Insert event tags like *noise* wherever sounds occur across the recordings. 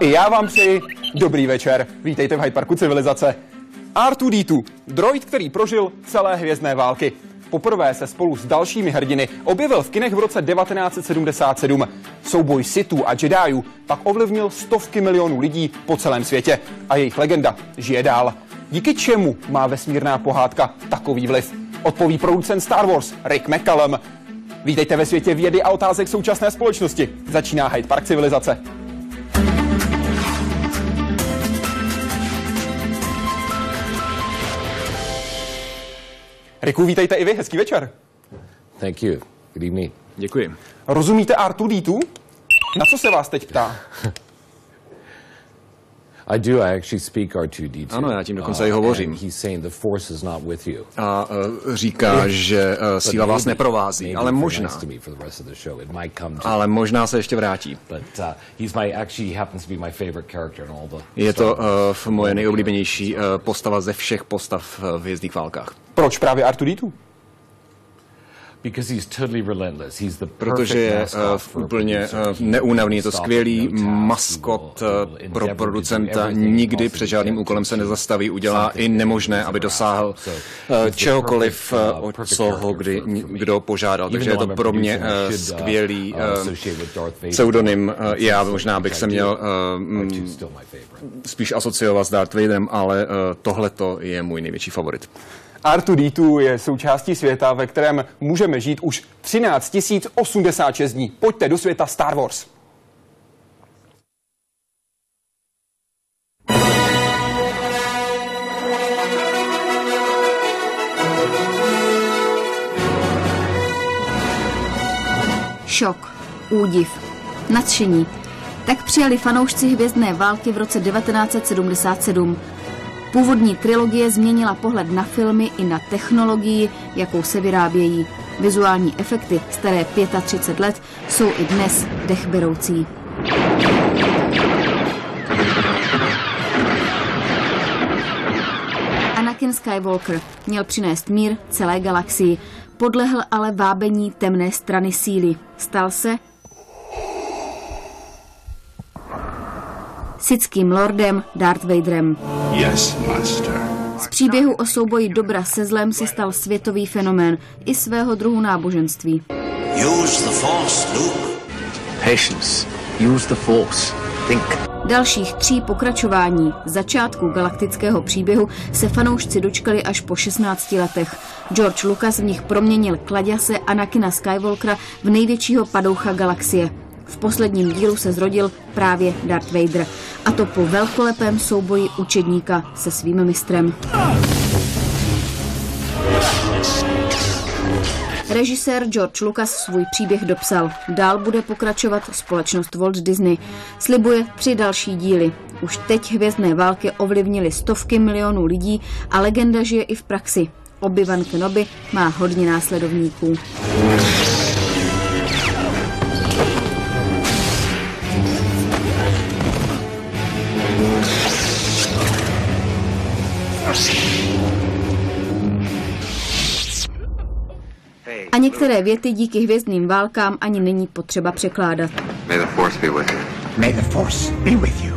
I já vám přeji dobrý večer. Vítejte v Hyde Parku civilizace. R2D2, droid, který prožil celé hvězdné války. Poprvé se spolu s dalšími hrdiny objevil v kinech v roce 1977. Souboj Sithů a Jediů pak ovlivnil stovky milionů lidí po celém světě a jejich legenda žije dál. Díky čemu má vesmírná pohádka takový vliv? Odpoví producent Star Wars Rick McCallum. Vítejte ve světě vědy a otázek současné společnosti. Začíná Hyde Park civilizace. Riku, vítejte i vy, hezký večer. Thank you. Good evening. Děkuji. Rozumíte R2D2? Na co se vás teď ptá? *laughs* I do. I actually speak R2D2. Ano, já tím dokonce i hovořím. and He's saying the force is not with you. A uh, říká, že uh, síla vás neprovází, Maybe ale if možná. Ale možná se ještě vrátí. But uh, he's my actually happens to be my favorite character in all the. Je to uh, moje nejoblíbenější uh, postava ze všech postav uh, v Hvězdných válkách. Proč právě R2D2? Because he's totally relentless. He's the Protože je uh, úplně uh, neúnavný, je to skvělý no maskot uh, pro producenta, nikdy před žádným úkolem se nezastaví, udělá i nemožné, aby dosáhl čehokoliv, o co ho kdy kdo požádal. Takže je to pro mě uh, skvělý pseudonym. Já možná bych se měl R2 mm, spíš asociovat s Darth Vaderem, ale tohleto je můj největší favorit. R2D2 je součástí světa, ve kterém můžeme žít už 13 086 dní. Pojďte do světa Star Wars. Šok, údiv, nadšení. Tak přijali fanoušci hvězdné války v roce 1977. Původní trilogie změnila pohled na filmy i na technologii, jakou se vyrábějí. Vizuální efekty, staré 35 let, jsou i dnes dechberoucí. Anakin Skywalker měl přinést mír celé galaxii, podlehl ale vábení temné strany síly. Stal se sickým lordem Darth Vaderem. Yes, Master. Z příběhu o souboji dobra se zlem se stal světový fenomén i svého druhu náboženství. Use the Force, Luke. Patience. Use the Force. Think. Dalších tří pokračování začátku galaktického příběhu se fanoušci dočkali až po 16 letech. George Lucas v nich proměnil kladěse Anakina Skywalkera v největšího padoucha galaxie. V posledním dílu se zrodil právě Darth Vader. A to po velkolepém souboji učedníka se svým mistrem. Režisér George Lucas svůj příběh dopsal. Dál bude pokračovat společnost Walt Disney. Slibuje tři další díly. Už teď hvězdné války ovlivnily stovky milionů lidí a legenda žije i v praxi. Obi-Wan Kenobi má hodně následovníků. A některé věty díky hvězdným válkám ani není potřeba překládat. May the force be with you. May the Force be with you.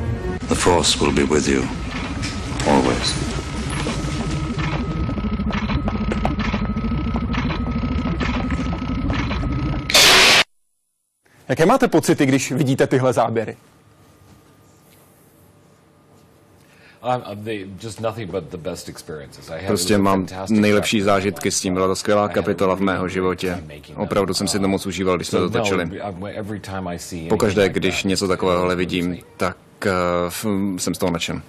The force will be with you. Always. Jaké máte pocity, když vidíte tyhle záběry? Um, they, just nothing but the best experiences. I had, it Prostě mám fantastic nejlepší zážitky s tím. Byla to skvělá kapitola v mého životě. Opravdu jsem si to moc užíval, když jsme to no, točili. every time I see anything Pokaždé, když něco takového vidím, tak uh, jsem z toho nadšen.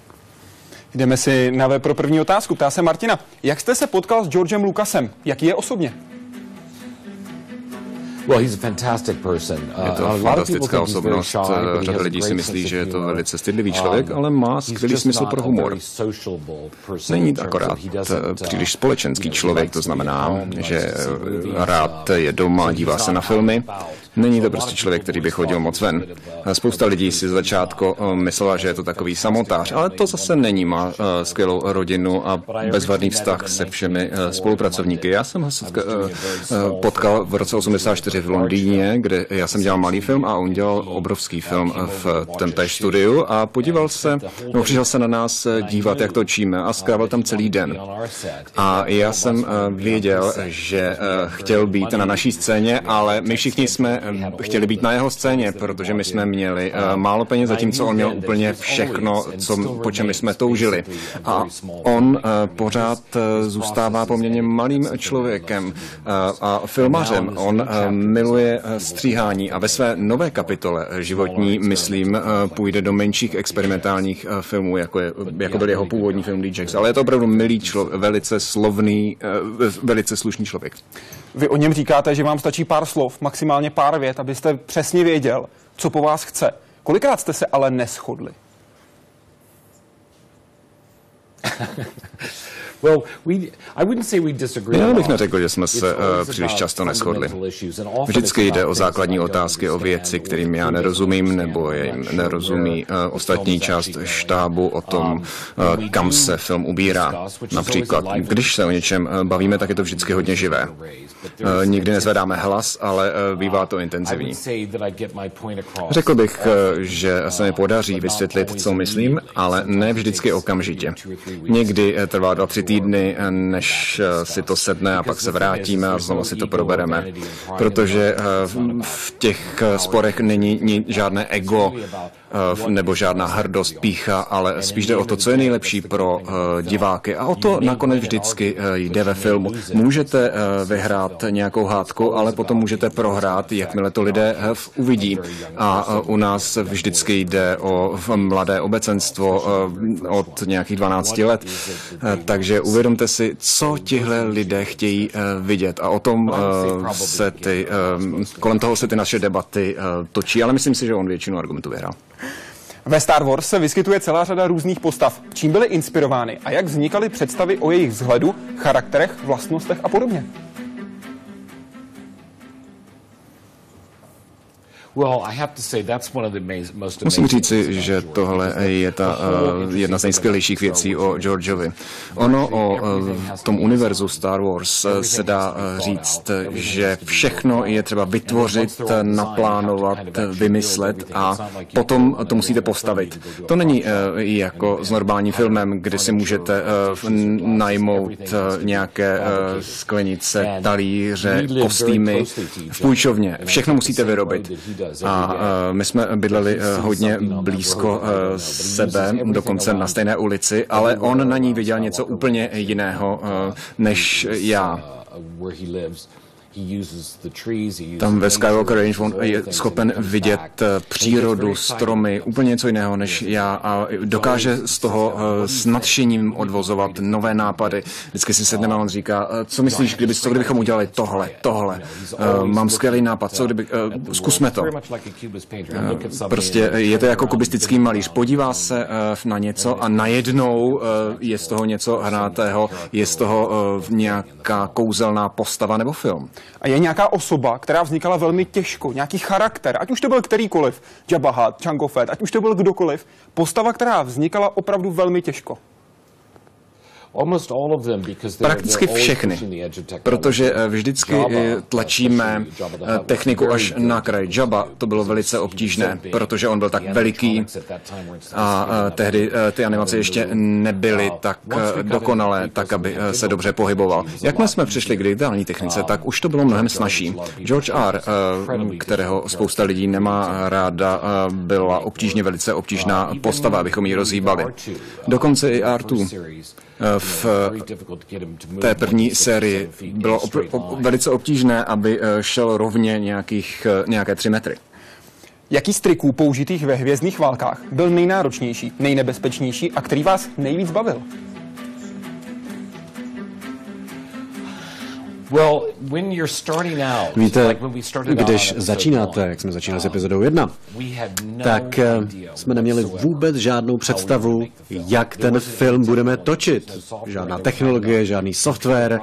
Jdeme si na web pro první otázku. Ptá se Martina. Jak jste se potkal s Georgem Lucasem? Jaký je osobně? Well, he's a fantastic person. Uh, Je to a lot of people fantastická think he's very osobnost. he Řada lidí si myslí, že je to velice stydlivý člověk, Um, ale má skvělý smysl pro a humor. Není akorát eh, uh, příliš společenský člověk, to znamená, že movies, rád uh, je doma, dívá se na filmy. Není to prostě člověk, který by chodil moc ven. Spousta lidí si z začátku myslela, že je to takový samotář, ale to zase není. Má skvělou rodinu a bezvadný vztah se všemi spolupracovníky. Já jsem ho potkal v roce 84 v Londýně, kde já jsem dělal malý film a on dělal obrovský film v Tempest studiu a podíval se, no, přišel se na nás dívat, jak točíme a strávil tam celý den. A já jsem věděl, že chtěl být na naší scéně, ale my všichni jsme chtěli být na jeho scéně, protože my jsme měli málo peněz, zatímco on měl úplně všechno, co, po čem jsme toužili. A on pořád zůstává poměrně malým člověkem a filmařem. On miluje stříhání a ve své nové kapitole životní, myslím, půjde do menších experimentálních filmů, jako, je, jako byl jeho původní film Jacks. Ale je to opravdu milý člověk, velice slovný, velice slušný člověk. Vy o něm říkáte, že vám stačí pár slov, maximálně pár vět, abyste přesně věděl, co po vás chce. Kolikrát jste se ale neschodli? *laughs* Já bych neřekl, že jsme se uh, příliš často neschodli. Vždycky jde o základní otázky, o věci, kterým já nerozumím, nebo jim nerozumí uh, ostatní část štábu o tom, uh, kam se film ubírá. Například, když se o něčem bavíme, tak je to vždycky hodně živé. Nikdy nezvedáme hlas, ale bývá to intenzivní. Řekl bych, že se mi podaří vysvětlit, co myslím, ale ne vždycky okamžitě. Někdy trvá dva, tři týdny, než si to sedne a pak se vrátíme a znovu si to probereme. Protože v těch sporech není žádné ego, Eh, nebo žádná hrdost, pícha, ale spíš jde o to, co je nejlepší pro eh, diváky. A o to nakonec vždycky eh, jde ve filmu. Můžete vyhrát nějakou hádku, ale potom můžete prohrát, jakmile to lidé uvidí. A u nás vždycky jde o mladé obecenstvo od nějakých 12 let. Takže uvědomte si, co tihle lidé chtějí vidět. A o tom se ty, kolem toho se ty naše debaty točí, ale myslím si, že on většinu argumentů vyhrál. Ve Star Wars se vyskytuje celá řada různých postav. Čím byly inspirovány a jak vznikaly představy o jejich vzhledu, charakterech, vlastnostech a podobně? Musím říci, že tohle je ta uh, jedna z nejskvělejších věcí o Georgeovi. Ono o uh, tom univerzu Star Wars uh, se dá říct, že všechno je třeba vytvořit, naplánovat, vymyslet a potom to musíte postavit. To není jako s normálním filmem, kdy si můžete najmout nějaké sklenice, talíře, kostýmy v půjčovně. Všechno musíte vyrobit. A my jsme bydleli e, hodně blízko e, sebe, dokonce na stejné ulici, ale on na ní viděl něco úplně jiného e, než já. Tam ve Skywalker Range on je schopen vidět eh, přírodu, stromy, úplně něco jiného než já a dokáže z toho eh, s nadšením odvozovat nové nápady. Vždycky si sedneme a on říká, eh, co myslíš, kdyby, co kdybychom udělali tohle, tohle. Mám skvělý nápad, co kdyby, zkusme to. Prostě je to jako kubistický malíř. Podívá se na něco a najednou je z toho něco hrátého, je z toho nějaká kouzelná postava nebo film. A je nějaká osoba, která vznikala velmi těžko, nějaký charakter, ať už to byl kterýkoliv, Jango Fett, ať už to byl kdokoliv, postava, která vznikala opravdu velmi těžko. Prakticky všechny, protože eh, vždycky eh, tlačíme eh, techniku až na kraj. Jabba to bylo velice obtížné, protože on byl tak veliký a tehdy ty animace ještě nebyly tak dokonalé, tak aby se dobře pohyboval. Jakmile jsme přišli k digitální technice, tak už to bylo mnohem snažší. George R., kterého spousta lidí nemá ráda, byla obtížně velice obtížná postava, abychom ji rozhýbali. Dokonce i R2 v té první sérii bylo op- velice obtížné, aby eh, šel rovně nějakých, eh, nějaké tři metry. Jaký z triků použitých ve hvězdných válkách byl nejnáročnější, nejnebezpečnější a který vás nejvíc bavil? Víte, když začínáte, jak jsme začínali s epizodou 1, tak eh, jsme neměli vůbec žádnou představu, jak ten film budeme točit. Žádná technologie, žádný software,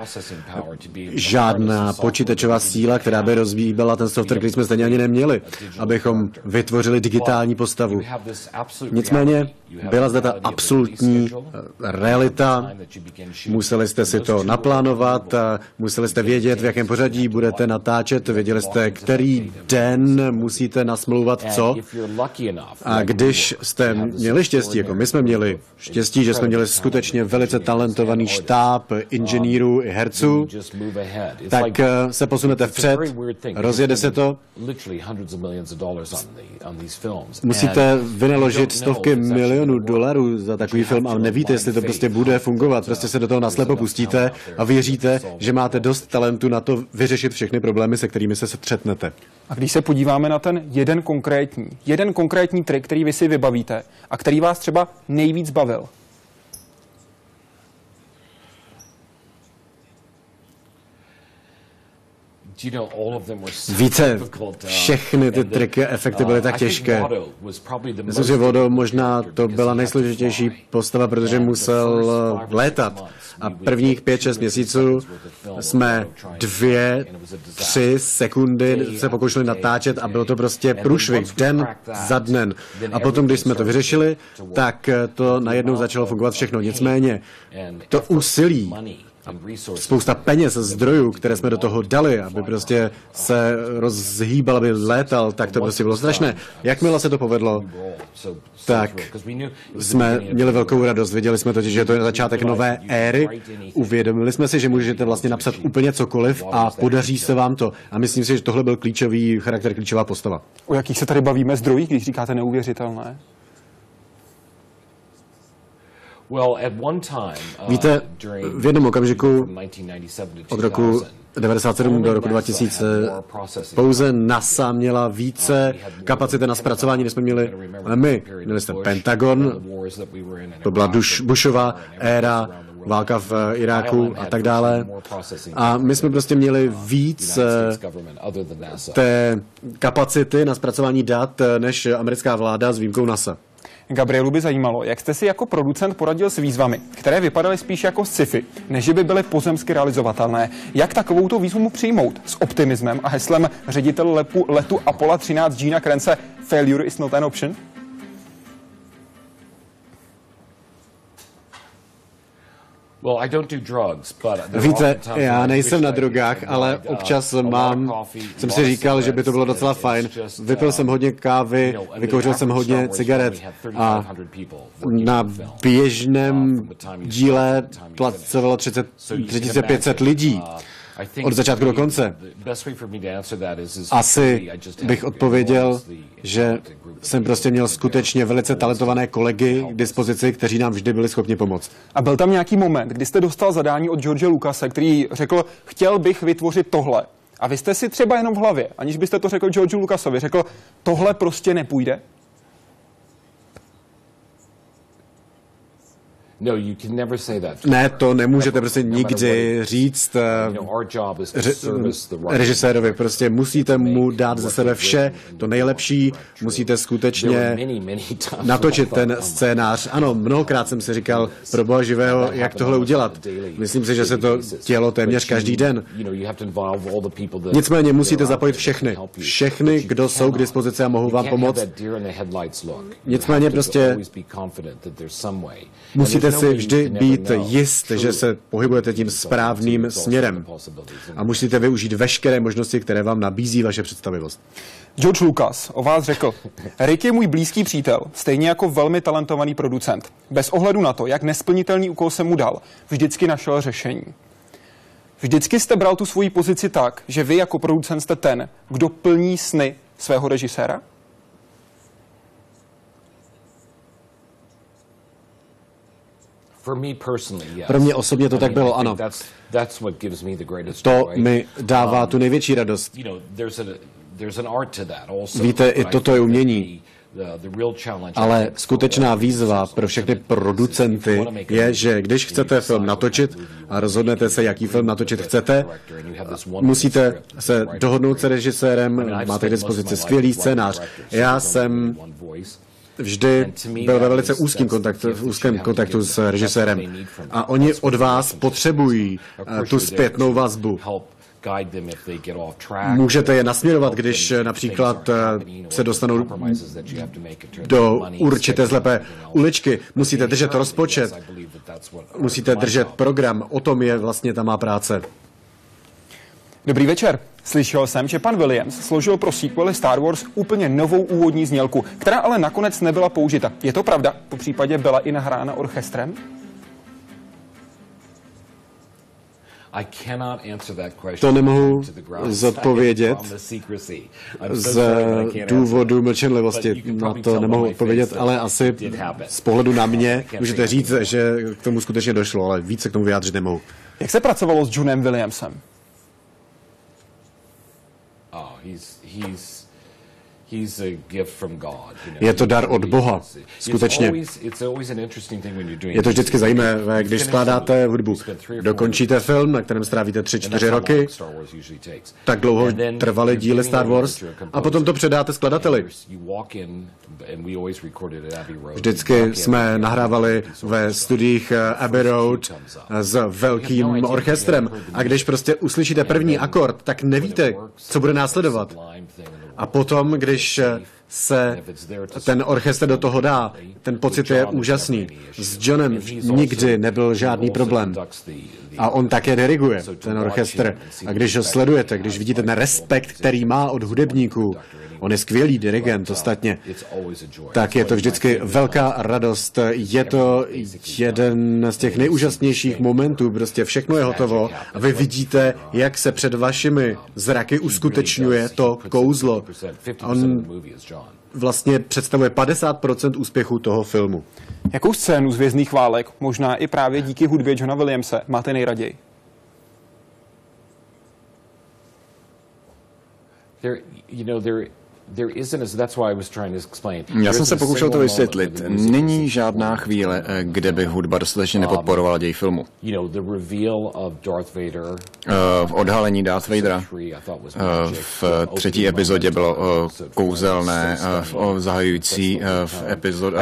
žádná počítačová síla, která by rozvíjela ten software, který jsme stejně ani neměli, abychom vytvořili digitální postavu. Nicméně byla zde ta absolutní eh, realita, museli jste si to naplánovat, museli jste vědět, v jakém pořadí budete natáčet, věděli jste, který den musíte nasmlouvat co. A když jste měli štěstí, jako my jsme měli štěstí, že jsme měli skutečně velice talentovaný štáb inženýrů i herců, tak eh, se posunete vpřed, rozjede se to. Musíte vynaložit stovky milionů dolarů za takový film a nevíte, jestli to prostě bude fungovat. Prostě se do toho naslepo pustíte a věříte, že máte dost talentu na to vyřešit všechny problémy, se kterými se setřetnete. A když se podíváme na ten jeden konkrétní, jeden konkrétní trik, který vy si vybavíte a který vás třeba nejvíc bavil, Víte, všechny ty triky a efekty byly tak těžké. Myslím, že Vodo možná to byla nejsložitější postava, protože musel létat. A prvních pět, šest měsíců jsme dvě, tři sekundy se pokoušeli natáčet a byl to prostě průšvih, den za dnem. A potom, když jsme to vyřešili, tak to najednou začalo fungovat všechno. Nicméně to úsilí spousta peněz a zdrojů, které jsme do toho dali, aby prostě se rozhýbal, aby létal, tak to prostě bylo strašné. Jakmile se to povedlo, tak jsme měli velkou radost. Věděli jsme totiž, že to je začátek nové éry. Uvědomili jsme si, že můžete vlastně napsat úplně cokoliv a podaří se vám to. A myslím si, že tohle byl klíčový charakter, klíčová postava. O jakých se tady bavíme zdrojích, když říkáte neuvěřitelné? Uh, Víte, v jednom okamžiku od roku 1997 do roku 2000 pouze NASA měla více kapacity na zpracování, než jsme měli my. Měli jsme Pentagon, to byla Bushova éra, válka v Iráku a tak dále. A my jsme prostě měli víc té kapacity na zpracování dat než americká vláda s výjimkou NASA. Gabrielu by zajímalo, jak jste si jako producent poradil s výzvami, které vypadaly spíš jako sci-fi, než by byly pozemsky realizovatelné. Jak takovouto výzvu přijmout s optimismem a heslem ředitel letu Apollo 13 Gina Krence Failure is not an option? Víte, já nejsem na drogách, ale uh, občas mám, jsem si říkal, že by to bylo docela fajn. Vypil jsem hodně kávy, vykouřil jsem hodně cigaret a na běžném díle pracovalo 30, 3500 lidí od začátku do konce. Asi bych odpověděl, že jsem prostě měl skutečně velice talentované kolegy k dispozici, kteří nám vždy byli schopni pomoct. A byl tam nějaký moment, kdy jste dostal zadání od George Lucase, který řekl, chtěl bych vytvořit tohle. A vy jste si třeba jenom v hlavě, aniž byste to řekl George Lucasovi, řekl, tohle prostě nepůjde? No, ne, to nemůžete prostě nikdy říct uh, režisérovi. Prostě musíte mu dát ze sebe vše, to nejlepší, musíte skutečně natočit ten scénář. Ano, mnohokrát jsem si říkal, pro boha živého, jak tohle udělat. Myslím si, že se to dělo téměř každý den. Nicméně musíte zapojit všechny. Všechny, kdo jsou k dispozici a mohou vám pomoct. Nicméně prostě musíte musíte si vždy být jist, že se pohybujete tím správným směrem. A musíte využít veškeré možnosti, které vám nabízí vaše představivost. George Lucas o vás řekl, Rick je můj blízký přítel, stejně jako velmi talentovaný producent. Bez ohledu na to, jak nesplnitelný úkol jsem mu dal, vždycky našel řešení. Vždycky jste bral tu svoji pozici tak, že vy jako producent jste ten, kdo plní sny svého režiséra? Pro mě osobně to tak bylo, ano. To mi dává um, tu největší radost. Víte, i toto je umění. Ale skutečná výzva pro všechny producenty je, že když chcete film natočit a rozhodnete se, jaký film natočit chcete, musíte se dohodnout s režisérem, máte k dispozici skvělý scénář. Já jsem vždy byl ve velice úzkým kontaktu, v úzkém kontaktu s režisérem a oni od vás potřebují eh, tu zpětnou vazbu. Můžete je nasměrovat, když například eh, se dostanou do určité zlepé uličky. Musíte držet rozpočet, musíte držet program. O tom je vlastně ta má práce. Dobrý večer. Slyšel jsem, že pan Williams složil pro sequely Star Wars úplně novou úvodní znělku, která ale nakonec nebyla použita. Je to pravda? Po případě byla i nahrána orchestrem? To nemohu zodpovědět z důvodu mlčenlivosti. Na to nemohu odpovědět, ale asi z pohledu na mě můžete říct, že k tomu skutečně došlo, ale více k tomu vyjádřit nemohu. Jak se pracovalo s Johnem Williamsem? He's, he's je to dar od Boha, skutečně. Je to vždycky zajímavé, když skládáte hudbu. Dokončíte film, na kterém strávíte 3-4 roky, tak dlouho trvaly díly Star Wars, a potom to předáte skladateli. Vždycky jsme nahrávali ve studiích Abbey Road s no velkým orchestrem. a když prostě uslyšíte první akord, tak nevíte, co bude následovat. A potom, když se ten orchestr do toho dá, ten pocit je úžasný. S Johnem nikdy nebyl žádný problém. A on také diriguje, ten orchestr. A když ho sledujete, když vidíte ten respekt, který má od hudebníků, On je skvělý dirigent ostatně. Tak je to vždycky velká radost. Je to jeden z těch nejúžasnějších momentů. Prostě všechno je hotovo a vy vidíte, jak se před vašimi zraky uskutečňuje to kouzlo. On vlastně představuje 50% úspěchu toho filmu. Jakou scénu z Vězných válek, možná i právě díky hudbě Johna Williamse, máte nejraději? There, you know, there já jsem se pokoušel to vysvětlit. Není žádná chvíle, eh, kde by hudba dostatečně nepodporovala děj filmu. Eh, v odhalení Darth Vadera eh, v třetí epizodě bylo kouzelné, zahajující, v epizod,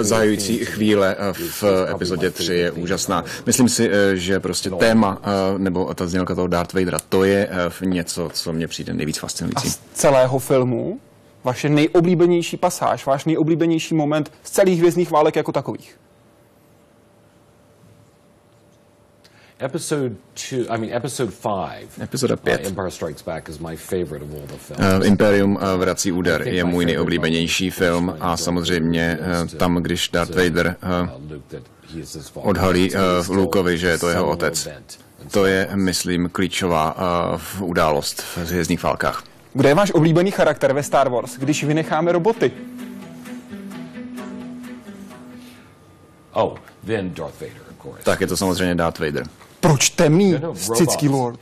zahajující chvíle v epizodě 3 je úžasná. Myslím si, že prostě téma nebo ta znělka toho Darth Vadera, to je něco, co mě přijde nejvíc fascinující. A z celého filmu vaše nejoblíbenější pasáž, váš nejoblíbenější moment z celých hvězdných válek jako takových? Episode two, I mean episode five. Epizoda 5. Uh, Empire Strikes Back is my favorite of all the films. Uh, Imperium uh, vrací úder je můj nejoblíbenější film a samozřejmě uh, tam, když Darth Vader uh, odhalí uh, Lukovi, že je to jeho otec. To je, myslím, klíčová uh, událost v hvězdných válkách. Kdo je váš oblíbený charakter ve Star Wars, když vynecháme roboty? Oh, then Darth Vader, of course. Tak je to samozřejmě Darth Vader. Proč temný, no, no, Scický lord?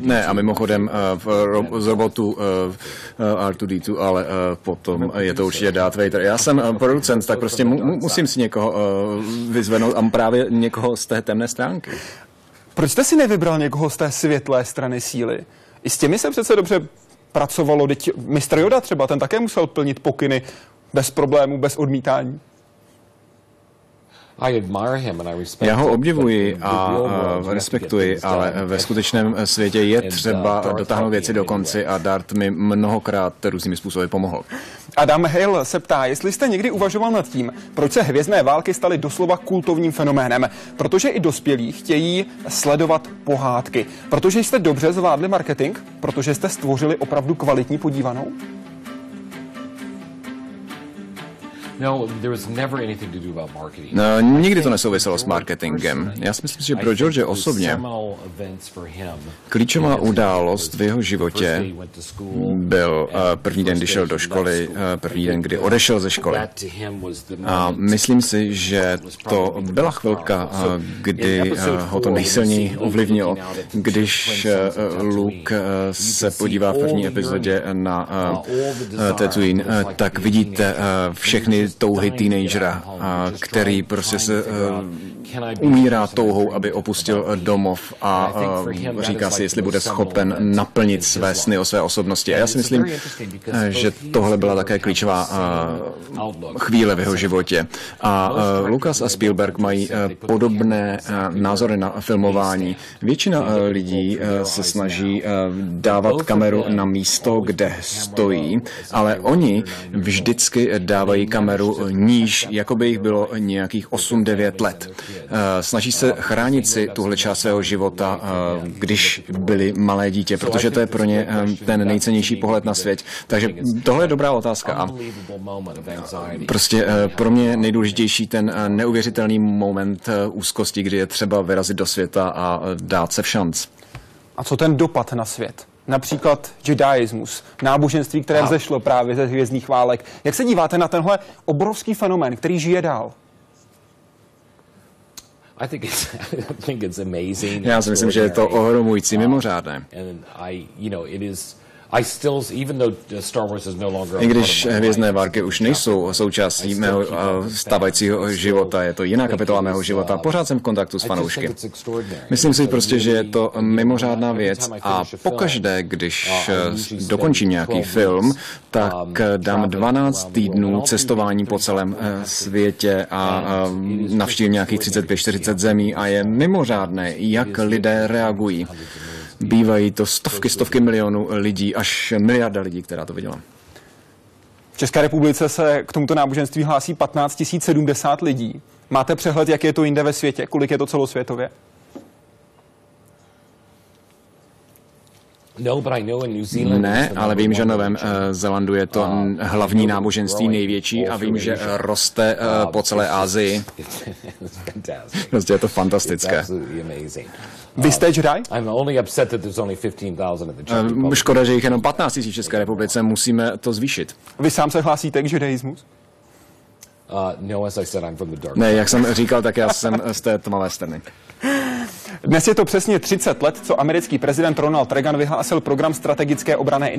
Ne, a mimochodem uh, v, z robotu uh, uh, R2D2, ale uh, potom je to určitě Darth Vader. Já jsem uh, producent, tak prostě mu, musím si někoho uh, vyzvenout a právě někoho z té temné stránky. Proč jste si nevybral někoho z té světlé strany síly? I s těmi se přece dobře pracovalo. Mistr Joda třeba, ten také musel plnit pokyny bez problémů, bez odmítání. Já ho obdivuji a respektuji, ale ve skutečném světě je třeba dotáhnout věci do konci a Dart mi mnohokrát různými způsoby pomohl. Adam Hale se ptá, jestli jste někdy uvažoval nad tím, proč se hvězdné války staly doslova kultovním fenoménem. Protože i dospělí chtějí sledovat pohádky. Protože jste dobře zvládli marketing? Protože jste stvořili opravdu kvalitní podívanou? No, no, nikdy to nesouviselo s marketingem. Já si myslím, že pro George osobně klíčová událost v jeho životě byl eh, první den, kdy šel do školy, eh, první den, kdy odešel ze školy. A myslím si, že to byla chvilka, eh, kdy ho to nejsilněji ovlivnilo, když Luke se podívá v první epizodě na Tatooine, tak vidíte všechny touhy teenagera, který prostě se umírá touhou, aby opustil domov a říká si, jestli bude schopen naplnit své sny o své osobnosti. A já si myslím, že tohle byla také klíčová chvíle v jeho životě. A Lukas a Spielberg mají podobné názory na filmování. Většina lidí se snaží dávat kameru na místo, kde stojí, ale oni vždycky dávají kameru níž, jako by jich bylo nějakých 8-9 let. Eh, snaží se chránit si tuhle část svého života, eh, když byli malé dítě, protože to je pro ně eh, ten nejcennější pohled na svět. Takže tohle je dobrá otázka a prostě pro mě nejdůležitější ten neuvěřitelný moment úzkosti, kdy je třeba vyrazit do světa a dát se v šanc. A co ten dopad na svět? Například judaismus, náboženství, které vzešlo právě ze hvězdných válek. Jak se díváte na tenhle obrovský fenomén, který žije dál? *laughs* Já si myslím, že je to ohromující, mimořádné. No I když Hvězdné války už nejsou součástí mého stávajícího života, je to jiná kapitola mého života, pořád jsem v kontaktu s fanoušky. Myslím si prostě, že je to mimořádná věc. a pokaždé, když uh, dokončím nějaký film, tak um, dám 12 týdnů cestování po celém uh, světě a navštívím nějakých 35-40 zemí a je mimořádné, jak lidé reagují bývají to stovky, stovky milionů lidí, až miliarda lidí, která to viděla. V České republice se k tomuto náboženství hlásí 15 070 lidí. Máte přehled, jak je to jinde ve světě? Kolik je to celosvětově? No, ne, ale vím, že Novém eh, Zelandu je to uh, hlavní náboženství největší a vím, že roste uh, po celé Asii. *laughs* Prostě je to fantastické. Vy jste Jedi? Škoda, že jich jenom 15 000 v České republice, musíme to zvýšit. Vy sám se hlásíte k judaismu? Uh, no, ne, jak jsem říkal, tak já jsem z té tmavé strany. Dnes je to přesně 30 let, co americký prezident Ronald Reagan vyhlásil program strategické obrané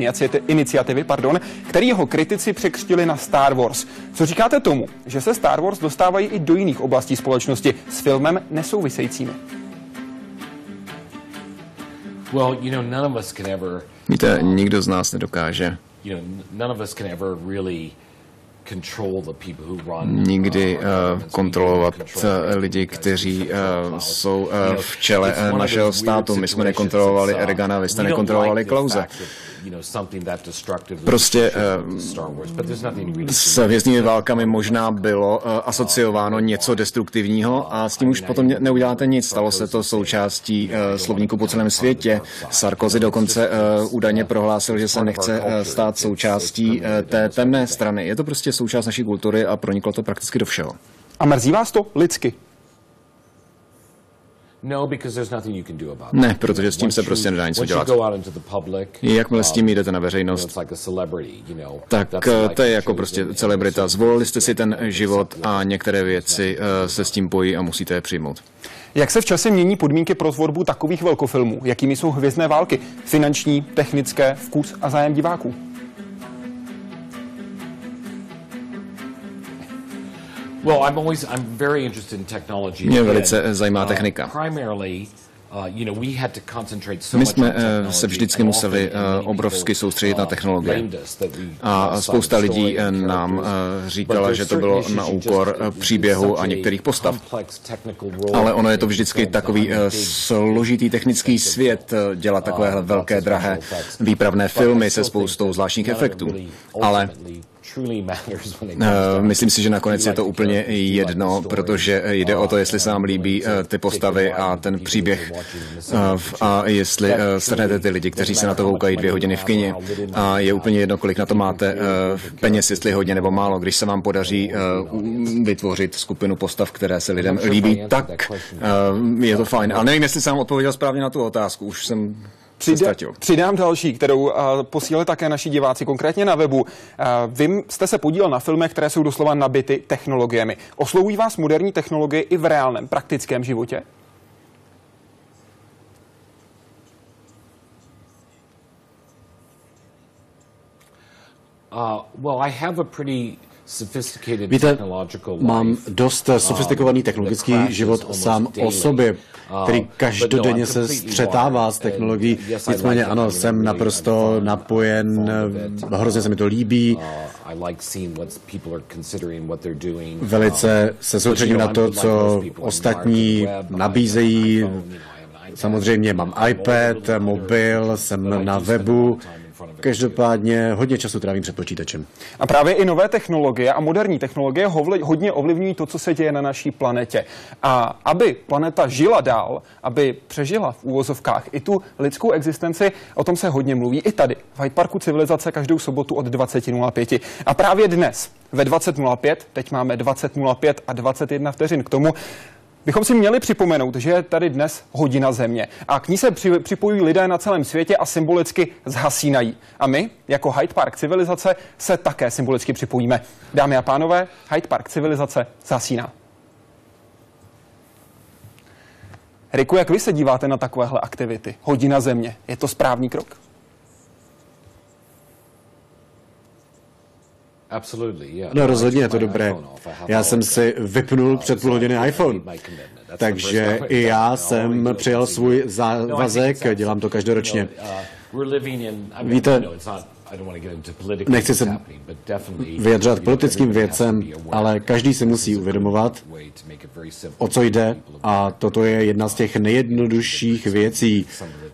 iniciativy, pardon, který jeho kritici překřtili na Star Wars. Co říkáte tomu, že se Star Wars dostávají i do jiných oblastí společnosti s filmem nesouvisejícími? Víte, nikdo z nás nedokáže you know, none of us can ever really nikdy uh, kontrolovat uh, lidi, kteří uh, jsou uh, v čele uh, našeho státu. My jsme nekontrolovali Ergana, vy jste nekontrolovali Klauze. Prostě uh, s hvězdnými válkami možná bylo uh, asociováno něco destruktivního a s tím už potom neuděláte nic. Stalo se to součástí uh, slovníku po celém světě. Sarkozy dokonce údajně prohlásil, že se nechce stát součástí té temné strany. Je to prostě součást naší kultury a proniklo to prakticky do všeho. A mrzí vás to lidsky? No, ne, protože s tím se prostě nedá nic udělat. Jakmile s tím jdete na veřejnost, tak eh, to je jako prostě celebrita. Zvolili jste si ten život a některé věci eh, se s tím pojí a musíte je přijmout. Jak se v čase mění podmínky pro tvorbu takových velkofilmů? Jakými jsou hvězdné války? Finanční, technické, vkus a zájem diváků? Mě velice zajímá uh, technika. Uh, My jsme uh, se vždycky museli obrovsky soustředit na technologie. A spousta lidí nám říkala, že to bylo na úkor příběhu a některých postav. Ale ono je to vždycky takový složitý technický svět dělat takovéhle velké, drahé výpravné filmy se spoustou zvláštních efektů. Ale myslím si, že nakonec je to úplně jedno, protože jde o to, jestli se nám líbí eh, ty postavy a ten příběh eh, a jestli strhnete ty lidi, kteří se na to koukají dvě hodiny v kině. A je úplně jedno, kolik na to máte peněz, jestli hodně nebo málo. Když se vám podaří vytvořit skupinu postav, které se lidem líbí, tak je to fajn. Ale nevím, jestli jsem odpověděl správně na tu otázku. Už jsem Přidá, přidám další, kterou uh, posílali také naši diváci, konkrétně na webu. Uh, vy jste se podílel na filmech, které jsou doslova nabity technologiemi. Oslovují vás moderní technologie i v reálném, praktickém životě? Uh, well, I have a pretty Víte, mám dost um, sofistikovaný technologický život sám o sobě, uh, který no, každodenně se střetává s technologií. Nicméně ano, jsem naprosto napojen, hrozně se mi to líbí. Uh, Velice se soustředím na to, co ostatní nabízejí. Samozřejmě mám iPad, mobil, jsem na webu, Každopádně hodně času trávím před počítačem. A právě i nové technologie a moderní technologie hodně ovlivňují to, co se děje na naší planetě. A aby planeta žila dál, aby přežila v úvozovkách i tu lidskou existenci, o tom se hodně mluví i tady, v Hyde Parku civilizace každou sobotu od 20.05. A právě dnes ve 20.05, teď máme 20.05 a 21 vteřin k tomu, bychom si měli připomenout, že je tady dnes hodina země a k ní se při, připojují lidé na celém světě a symbolicky zhasínají. A my, jako Hyde Park civilizace, se také symbolicky připojíme. Dámy a pánové, Hyde Park civilizace zhasíná. Riku, jak vy se díváte na takovéhle aktivity? Hodina země. Je to správný krok? No rozhodně je to dobré. Já jsem si vypnul před půl hodiny iPhone. Takže i já jsem přijal svůj závazek, dělám to každoročně. Víte, Nechci se vyjadřovat politickým věcem, ale každý si musí uvědomovat, o co jde a toto je jedna z těch nejjednodušších věcí,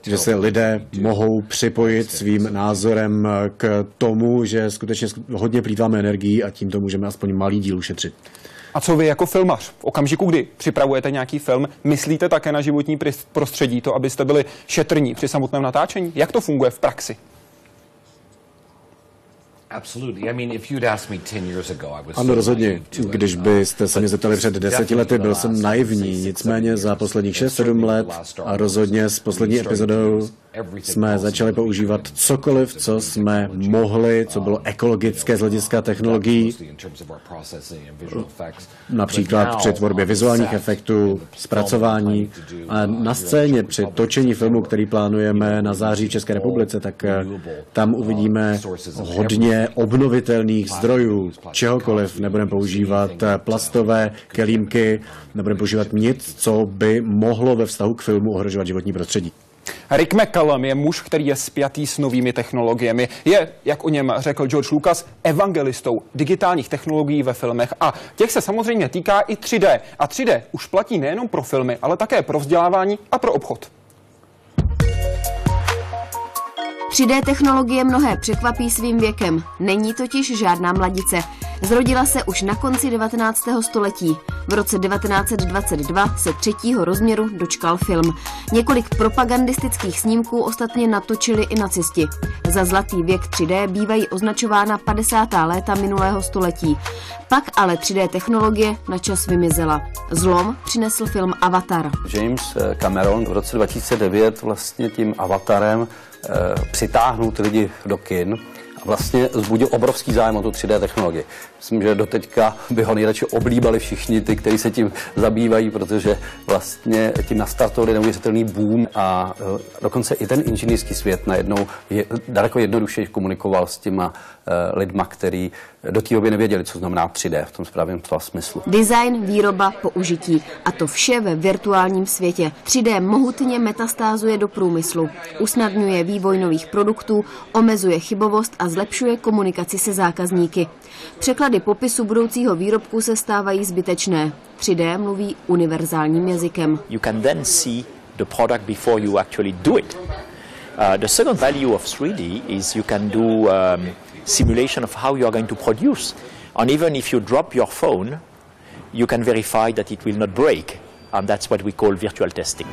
že se lidé mohou připojit svým názorem k tomu, že skutečně hodně plýtváme energii a tímto můžeme aspoň malý díl ušetřit. A co vy jako filmař? V okamžiku, kdy připravujete nějaký film, myslíte také na životní prostředí, to, abyste byli šetrní při samotném natáčení? Jak to funguje v praxi? Ano, rozhodně. Když byste se mě zeptali před deseti lety, byl jsem naivní, nicméně za posledních 6-7 let a rozhodně s poslední epizodou jsme začali používat cokoliv, co jsme mohli, co bylo ekologické z hlediska technologií, například při tvorbě vizuálních efektů, zpracování. A na scéně při točení filmu, který plánujeme na září v České republice, tak eh, tam uvidíme hodně obnovitelných zdrojů, čehokoliv. Nebudeme používat plastové kelímky, nebudeme používat nic, co by mohlo ve vztahu k filmu ohrožovat životní prostředí. Rick McCallum je muž, který je spjatý s novými technologiemi. Je, jak o něm řekl George Lucas, evangelistou digitálních technologií ve filmech. A těch se samozřejmě týká i 3D. A 3D už platí nejenom pro filmy, ale také pro vzdělávání a pro obchod. 3D technologie mnohé překvapí svým věkem. Není totiž žádná mladice. Zrodila se už na konci 19. století. V roce 1922 se třetího rozměru dočkal film. Několik propagandistických snímků ostatně natočili i nacisti. Za zlatý věk 3D bývají označována 50. léta minulého století. Pak ale 3D technologie na čas vymizela. Zlom přinesl film Avatar. James Cameron v roce 2009 vlastně tím Avatarem Eh, přitáhnout lidi do kin a vlastně zbudil obrovský zájem o tu 3D technologii. Myslím, že do teďka by ho nejradši oblíbali všichni ty, kteří se tím zabývají, protože vlastně tím nastartovali neuvěřitelný boom a eh, dokonce i ten inženýrský svět najednou je daleko jednodušeji komunikoval s těma lidma, který do té doby nevěděli, co znamená 3D v tom správném smyslu. Design, výroba, použití a to vše ve virtuálním světě. 3D mohutně metastázuje do průmyslu, usnadňuje vývoj nových produktů, omezuje chybovost a zlepšuje komunikaci se zákazníky. Překlady popisu budoucího výrobku se stávají zbytečné. 3D mluví univerzálním jazykem. You can then see the product before you actually do it. Uh, the second value of 3D is you can do um, simulation of how you are going to produce. And even if you drop your phone, you can verify that it will not break. And that's what we call virtual testing.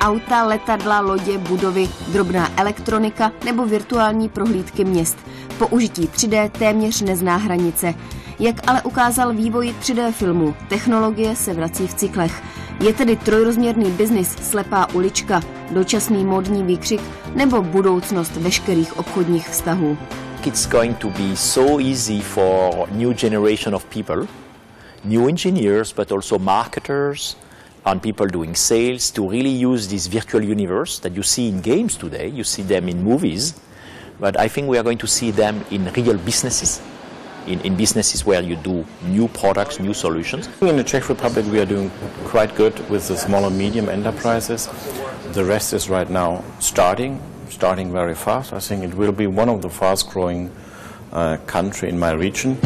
Auta, letadla, lodě, budovy, drobná elektronika nebo virtuální prohlídky měst. Použití 3D téměř nezná hranice. Jak ale ukázal vývoj 3D filmu, technologie se vrací v cyklech. Je tedy trojrozměrný biznis slepá ulička, dočasný módní výkřik nebo budoucnost veškerých obchodních vztahů? It's going to be so easy for new generation of people, new engineers, but also marketers and people doing sales to really use this virtual universe that you see in games today. You see them in movies, but I think we are going to see them in real businesses in, in businesses where you do new products, new solutions. In the Czech Republic, we are doing quite good with the small and medium enterprises. The rest is right now starting, starting very fast. I think it will be one of the fast growing uh, country in my region.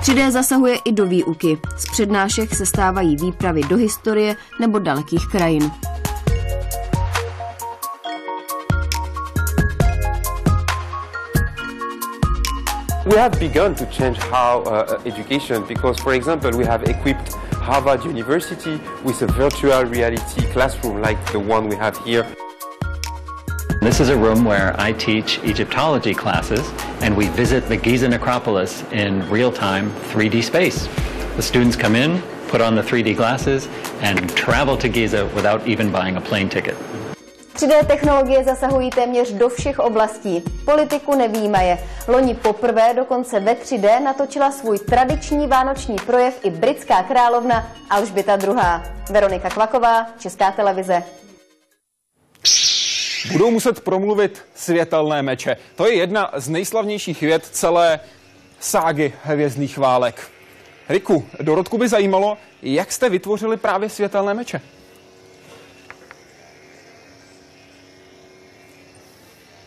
3D zasahuje i do výuky. Z přednášek se stávají výpravy do historie nebo dalekých krajin. We have begun to change how uh, education because, for example, we have equipped Harvard University with a virtual reality classroom like the one we have here. This is a room where I teach Egyptology classes and we visit the Giza necropolis in real-time 3D space. The students come in, put on the 3D glasses and travel to Giza without even buying a plane ticket. 3D technologie zasahují téměř do všech oblastí. Politiku nevýjímaje. Loni poprvé dokonce ve 3D natočila svůj tradiční vánoční projev i britská královna Alžběta II. Veronika Kvaková, Česká televize. Budou muset promluvit světelné meče. To je jedna z nejslavnějších věd celé ságy hvězdných válek. Riku, Dorotku by zajímalo, jak jste vytvořili právě světelné meče.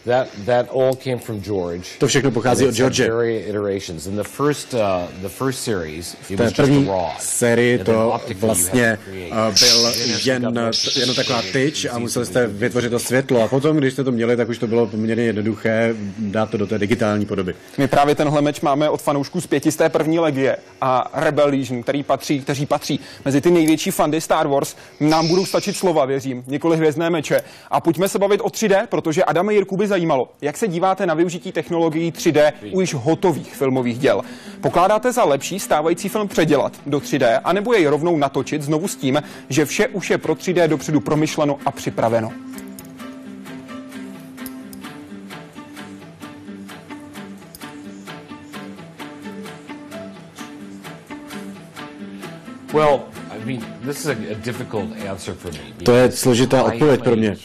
That that all came from George. To všechno pochází od George. iterations. In the first uh, the first series, it was první sérii to vlastně uh, byl jen, jen taková tyč a museli jste vytvořit to světlo a potom, když jste to měli, tak už to bylo poměrně jednoduché dát to do té digitální podoby. My právě tenhle meč máme od fanoušků z pětisté první legie a Rebel Legion, který patří, kteří patří mezi ty největší fandy Star Wars. Nám budou stačit slova, věřím, několik hvězdné meče. A pojďme se bavit o 3D, protože Adam Jirku by zajímalo, jak se díváte na využití technologií 3D u již hotových filmových děl. Pokládáte za lepší stávající film předělat do 3D, anebo jej rovnou natočit znovu s tím, že vše už je pro 3D dopředu promyšleno a připraveno? Well, to je složitá odpověď pro mě.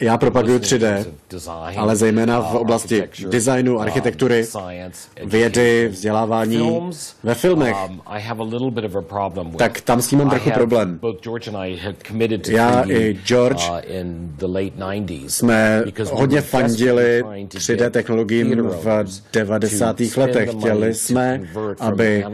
Já propaguju 3D, ale zejména v oblasti designu, um, architektury, vědy, vzdělávání. Ve filmech, tak tam s tím mám trochu problém. Já i George uh, jsme hodně fandili 3D technologiím v 90. letech. Chtěli jsme, aby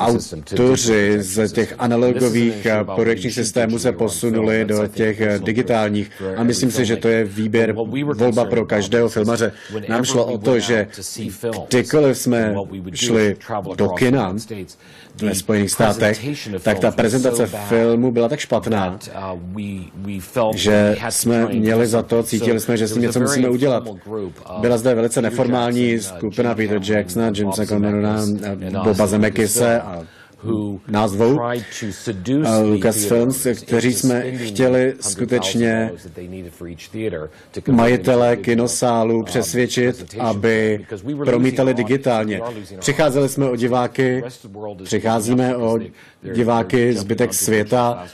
autoři z těch analogových projekčních systémů se posunuli do těch digitálních. A myslím si, že to je výběr, volba pro každého filmaře. Nám šlo o to, že kdykoliv jsme šli do kina, ve Spojených státech, tak ta prezentace filmu byla tak špatná, že jsme měli za to, cítili jsme, že s tím něco musíme udělat. Byla zde velice neformální skupina Peter Jacksona, Jamesa Camerona, Boba Zemekise a nás dvou, Lucasfilms, kteří jsme chtěli skutečně majitele kinosálu přesvědčit, aby promítali digitálně. Přicházeli jsme o diváky, přicházíme o diváky, zbytek světa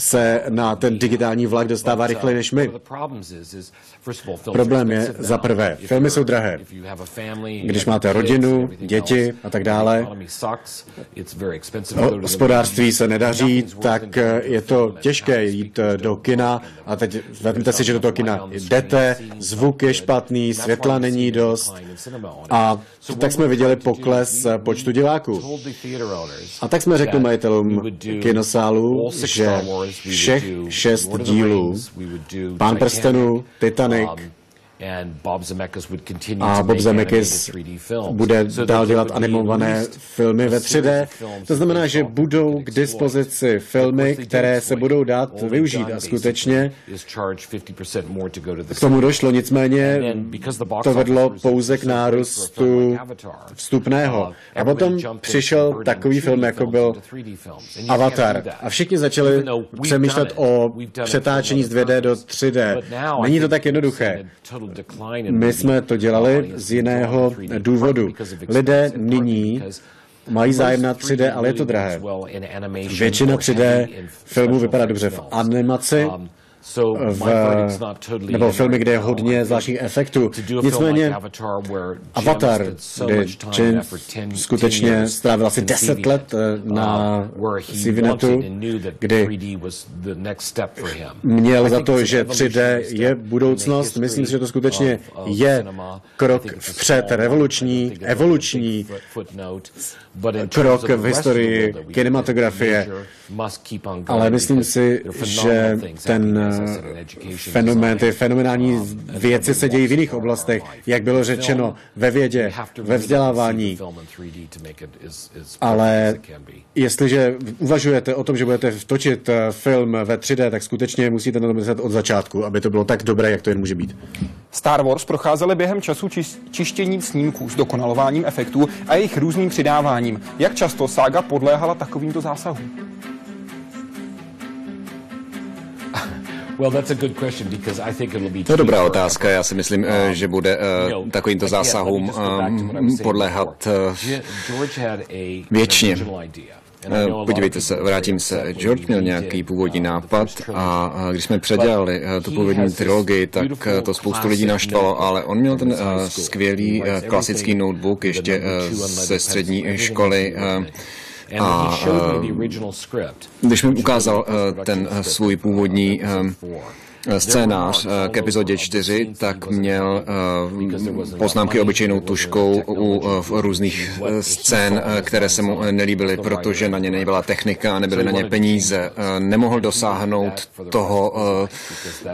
se na ten digitální vlak dostává rychleji než my. Problém je za prvé, filmy jsou drahé. Když máte rodinu, děti a tak dále, hospodářství se nedaří, tak je to těžké jít do kina a teď vezměte si, že do toho kina jdete, zvuk je špatný, světla není dost a tak jsme viděli pokles počtu diváků. A tak jsme řekli majitelům kinosálu, že všech šest dílů Pán prstenů, Titanic, a Bob Zemeckis bude dál dělat animované filmy ve 3D. To znamená, že budou k dispozici filmy, které se budou dát využít a skutečně k tomu došlo, nicméně to vedlo pouze k nárůstu vstupného. A potom přišel takový film, jako byl Avatar. A všichni začali přemýšlet o přetáčení z 2D do 3D. Není to tak jednoduché. My jsme to dělali z jiného důvodu. Lidé nyní mají zájem na 3D, ale je to drahé. Většina 3D filmů vypadá dobře v animaci, v, nebo filmy, kde je hodně zvláštních efektů. Nicméně Avatar, kde Chin skutečně strávil asi 10 let eh, na CVNetu, kdy měl za to, že 3D je budoucnost. Myslím si, že to skutečně je krok vpřed, revoluční, evoluční krok v historii kinematografie. Ale myslím si, že ten fenomén, ty fenomenální věci se dějí v jiných oblastech, jak bylo řečeno, ve vědě, ve vzdělávání. Ale jestliže uvažujete o tom, že budete točit eh, film ve 3D, tak skutečně musíte na to myslet od začátku, aby to bylo tak dobré, jak to jen může být. Star Wars procházely během času čištěním snímků, s dokonalováním efektů a jejich různým přidáváním. Jak často sága podléhala takovýmto zásahům? To je dobrá otázka. Já si myslím, eh, že bude eh, takovýmto zásahům eh, podléhat věčně. Podívejte se, vrátím se. George měl nějaký původní nápad a když jsme předělali tu původní trilogii, tak to spoustu lidí naštvalo, ale on měl ten skvělý klasický notebook ještě ze střední školy a když mi ukázal ten svůj původní scénář eh, k epizodě 4, tak měl eh, poznámky obyčejnou tuškou u eh, různých scén, které se mu nelíbily, protože na ně nebyla technika a nebyly na ně peníze. Nemohl dosáhnout toho,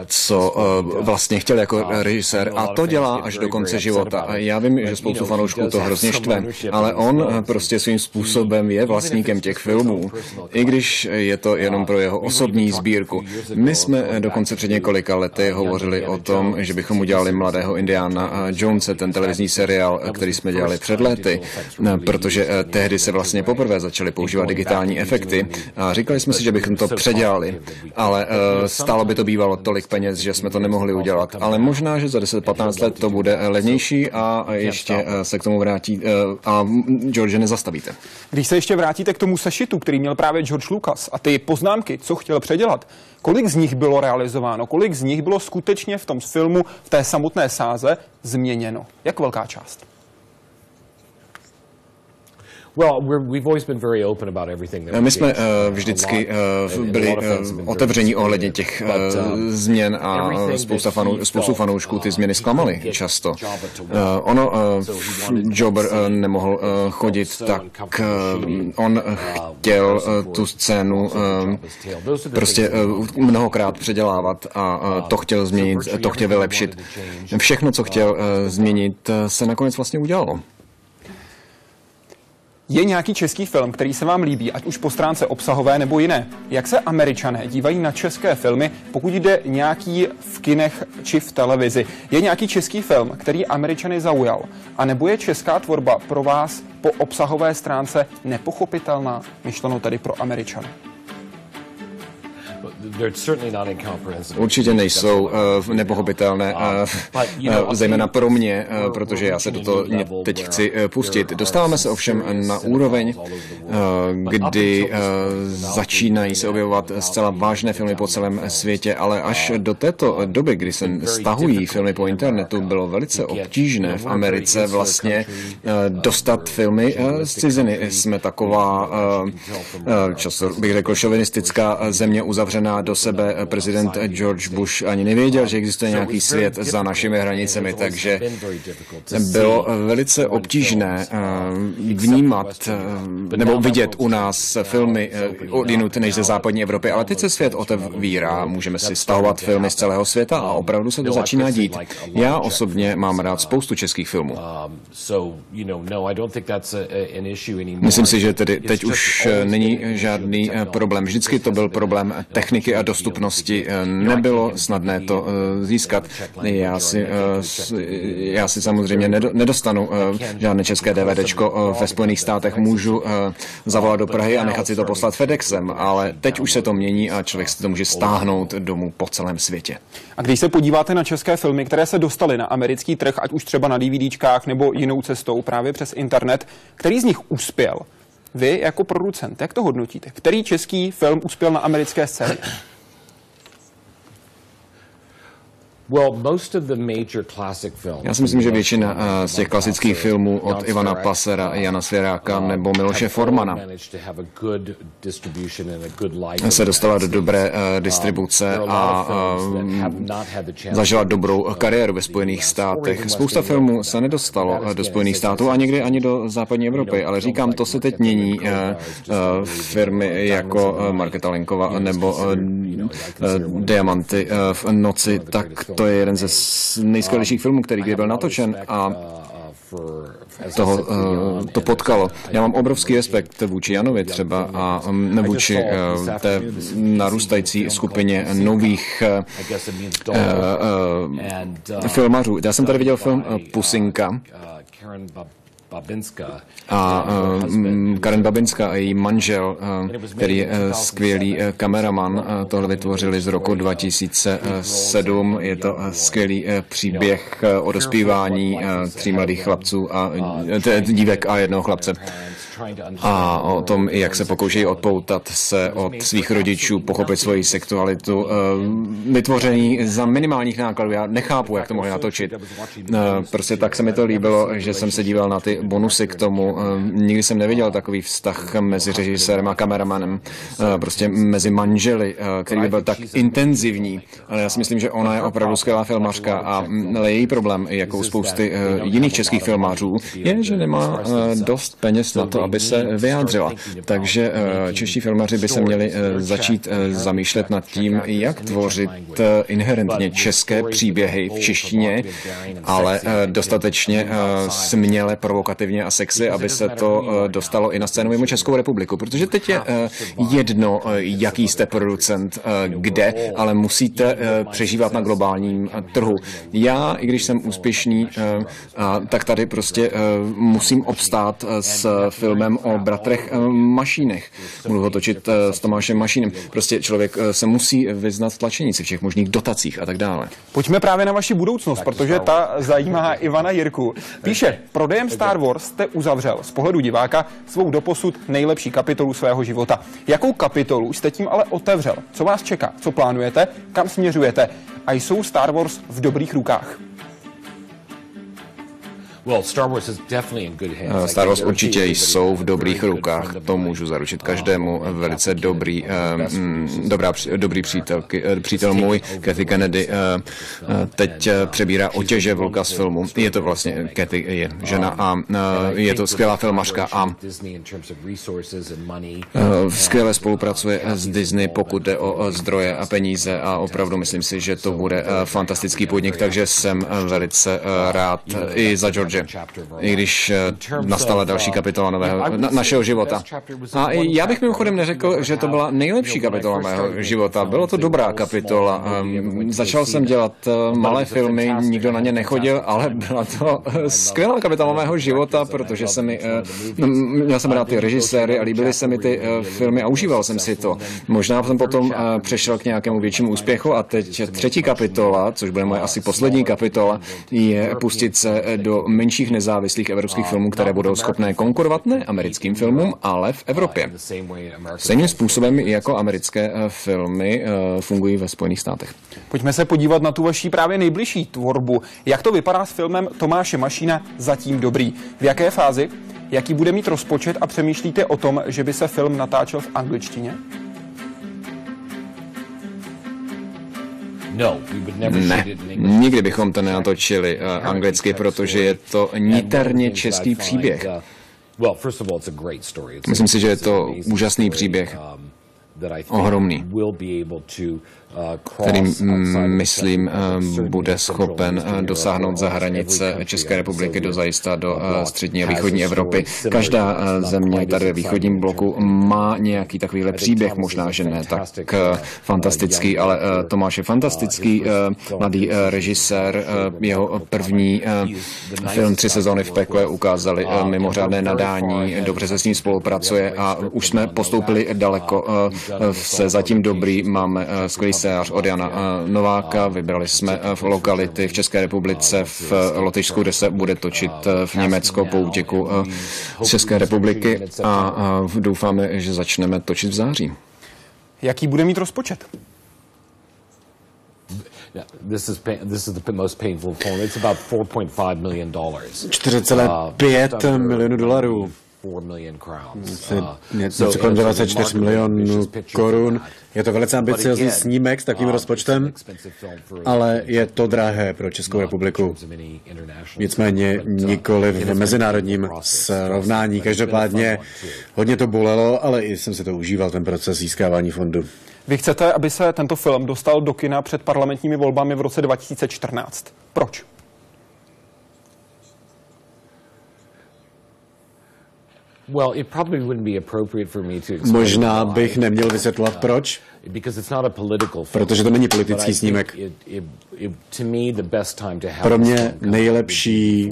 co vlastně chtěl jako režisér a to dělá až do konce života. Já vím, že spoustu fanoušků to hrozně štve, ale on prostě svým způsobem je vlastníkem těch filmů, i když je to jenom pro jeho osobní sbírku. My jsme dokonce před několika lety hovořili o tom, že bychom udělali mladého Indiana Jonese, ten televizní seriál, který jsme dělali před lety, protože eh, tehdy se vlastně poprvé začaly používat digitální efekty a říkali jsme si, že bychom to předělali, ale eh, stálo by to bývalo tolik peněz, že jsme to nemohli udělat. Ale možná, že za 10-15 let to bude eh, levnější a ještě se k tomu vrátí a George nezastavíte. Když se ještě vrátíte k tomu sešitu, který měl právě George Lucas a ty poznámky, co chtěl předělat, kolik z nich bylo realizováno, kolik z nich bylo skutečně v tom filmu, v té samotné sáze změněno? Jak velká část? My jsme uh, vždycky uh, byli uh, otevření ohledně těch uh, změn a spousta fanů, spoustu fanoušků ty změny zklamaly často. Uh, ono, uh, Jobber uh, nemohl uh, chodit, tak uh, on chtěl uh, tu scénu uh, prostě uh, mnohokrát předělávat a uh, to chtěl změnit, to chtěl vylepšit. Všechno, co chtěl uh, změnit, se nakonec vlastně udělalo. Je nějaký český film, který se vám líbí, ať už po stránce obsahové nebo jiné? Jak se američané dívají na české filmy, pokud jde nějaký v kinech či v televizi? Je nějaký český film, který američany zaujal? A nebo je česká tvorba pro vás po obsahové stránce nepochopitelná, myšleno tedy pro američany? Určitě nejsou uh, nepochopitelné, uh, zejména pro mě, uh, protože já se do toho teď chci uh, pustit. Dostáváme se ovšem na úroveň, uh, kdy uh, začínají se objevovat zcela vážné filmy po celém světě, ale až do této doby, kdy se stahují filmy po internetu, bylo velice obtížné v Americe vlastně uh, dostat filmy uh, z ciziny. Jsme taková, uh, často bych řekl, šovinistická země uzavřená do sebe. Prezident George Bush ani nevěděl, že existuje nějaký svět za našimi hranicemi, takže bylo velice obtížné vnímat nebo vidět u nás filmy odinut než ze západní Evropy, ale teď se svět otevírá, můžeme si stahovat filmy z celého světa a opravdu se to začíná dít. Já osobně mám rád spoustu českých filmů. Myslím si, že tedy teď už není žádný problém. Vždycky to byl problém techniky a dostupnosti. Nebylo snadné to získat. Já si, já si samozřejmě nedostanu žádné české DVDčko ve Spojených státech. Můžu zavolat do Prahy a nechat si to poslat FedExem, ale teď už se to mění a člověk si to může stáhnout domů po celém světě. A když se podíváte na české filmy, které se dostaly na americký trh, ať už třeba na DVDčkách nebo jinou cestou právě přes internet, který z nich uspěl? Vy jako producent, jak to hodnotíte? Který český film uspěl na americké scéně? Já si myslím, že většina eh, z těch klasických filmů od Ivana Pasera, Jana Svěráka uh, nebo Miloše Formana. se dostala do dobré uh, uh, distribuce a zažila dobrou kariéru ve Spojených státech. Spousta filmů se nedostalo do Spojených států a někdy ani do západní Evropy, ale říkám, to se teď mění. Firmy jako Marketa Lenkova nebo Diamanty v noci, tak to je jeden ze nejskvělejších filmů, který kdy byl natočen a toho uh, to potkalo. Já mám obrovský respekt vůči Janovi třeba a um, vůči té narůstající skupině nových filmařů. Já jsem tady viděl film uh, Pusinka a uh, Karen Babinska a její manžel, uh, který je uh, skvělý uh, kameraman, uh, tohle vytvořili z roku 2007. Je to uh, skvělý uh, příběh uh, o dospívání uh, tří mladých chlapců a uh, dívek a jednoho chlapce a o tom, jak se pokoušejí odpoutat se od svých rodičů, pochopit svoji sexualitu, eh, vytvoření za minimálních nákladů. Já nechápu, jak to mohli natočit. Eh, prostě tak se mi to líbilo, že jsem se díval na ty bonusy k tomu. Eh, nikdy jsem neviděl takový vztah mezi režisérem a kameramanem, prostě mezi manželi, který by byl tak intenzivní. Ale já si myslím, že ona je opravdu skvělá filmařka a mm, její problém, jako u spousty jiných českých filmářů, je, že nemá dost peněz na to, aby se vyjádřila. Takže eh, čeští filmaři by se měli eh, začít eh, zamýšlet nad tím, jak tvořit inherentně české příběhy v češtině, ale dostatečně směle, provokativně a sexy, aby se to dostalo i na scénu mimo Českou republiku. Protože teď je jedno, jaký jste producent, kde, ale musíte přežívat na globálním trhu. Já, i když jsem úspěšný, tak tady prostě musím obstát s filmem filmem o bratrech eh, Mašínech. Budu ho točit eh, s Tomášem Mašínem. Prostě člověk eh, se musí vyznat v tlačenici, všech možných dotacích a tak dále. Pojďme právě na vaši budoucnost, protože ta zajímá *laughs* Ivana Jirku. Píše, prodejem Star Wars jste uzavřel z pohledu diváka svou doposud nejlepší kapitolu svého života. Jakou kapitolu jste tím ale otevřel? Co vás čeká? Co plánujete? Kam směřujete? A jsou Star Wars v dobrých rukách? Star Wars určitě jsou v dobrých rukách, to můžu zaručit každému. Velice dobrý, um, dobrá, dobrý přítel, přítel můj, Kathy Kennedy, uh, teď přebírá otěže v Lucasfilmu. Je to vlastně, Kathy je žena a uh, je to skvělá filmařka a uh, skvěle spolupracuje s Disney, pokud jde o zdroje a peníze a opravdu myslím si, že to bude fantastický podnik, takže jsem velice rád i za George částě, i když nastala další kapitola nového, na, našeho života. A já bych mimochodem neřekl, že to byla nejlepší kapitola mého života. Bylo to dobrá kapitola. Začal jsem dělat malé filmy, nikdo na ně nechodil, ale byla to skvělá kapitola mého života, protože se mi, měl jsem rád ty režiséry a líbily se mi ty filmy a užíval jsem si to. Možná jsem potom přešel k nějakému většímu úspěchu a teď třetí kapitola, což bude moje asi poslední kapitola, je pustit se do menších nezávislých evropských filmů, které budou schopné konkurovat ne americkým filmům, ale v Evropě. Stejným způsobem jako americké filmy fungují ve Spojených státech. Pojďme se podívat na tu vaší právě nejbližší tvorbu. Jak to vypadá s filmem Tomáše Mašína Zatím dobrý? V jaké fázi? Jaký bude mít rozpočet a přemýšlíte o tom, že by se film natáčel v angličtině? Ne, nikdy bychom to nenatočili uh, anglicky, protože je to niterně český příběh. Myslím si, že je to úžasný příběh. Ohromný který, myslím, bude schopen dosáhnout za hranice České republiky do zajista do střední a východní Evropy. Každá země tady ve východním bloku má nějaký takovýhle příběh, možná, že ne tak fantastický, ale Tomáš je fantastický, mladý režisér, jeho první film Tři sezóny v pekle ukázali mimořádné nadání, dobře se s ním spolupracuje a už jsme postoupili daleko se zatím dobrý, máme skvělý scénář od Jana eh, Nováka, vybrali jsme eh, v lokality v České republice, v eh, Lotyšsku, kde se bude točit v Německo po útěku z České republiky a doufáme, že začneme točit v září. Jaký bude mít rozpočet? This is this is the most painful form. It's about 4.5 million dollars. 4,5 uh, milionů dolarů. Něco kolem 24 milionů korun. Je to velice ambiciozní snímek s takovým rozpočtem, ale je to drahé pro Českou republiku. Nicméně nikoli v mezinárodním srovnání. Každopádně hodně to bolelo, ale i jsem si to užíval, ten proces získávání fondu. Vy chcete, aby se tento film dostal do kina před parlamentními volbami v roce 2014. Proč? Možná bych neměl vysvětlovat proč, protože to není politický snímek. Pro mě nejlepší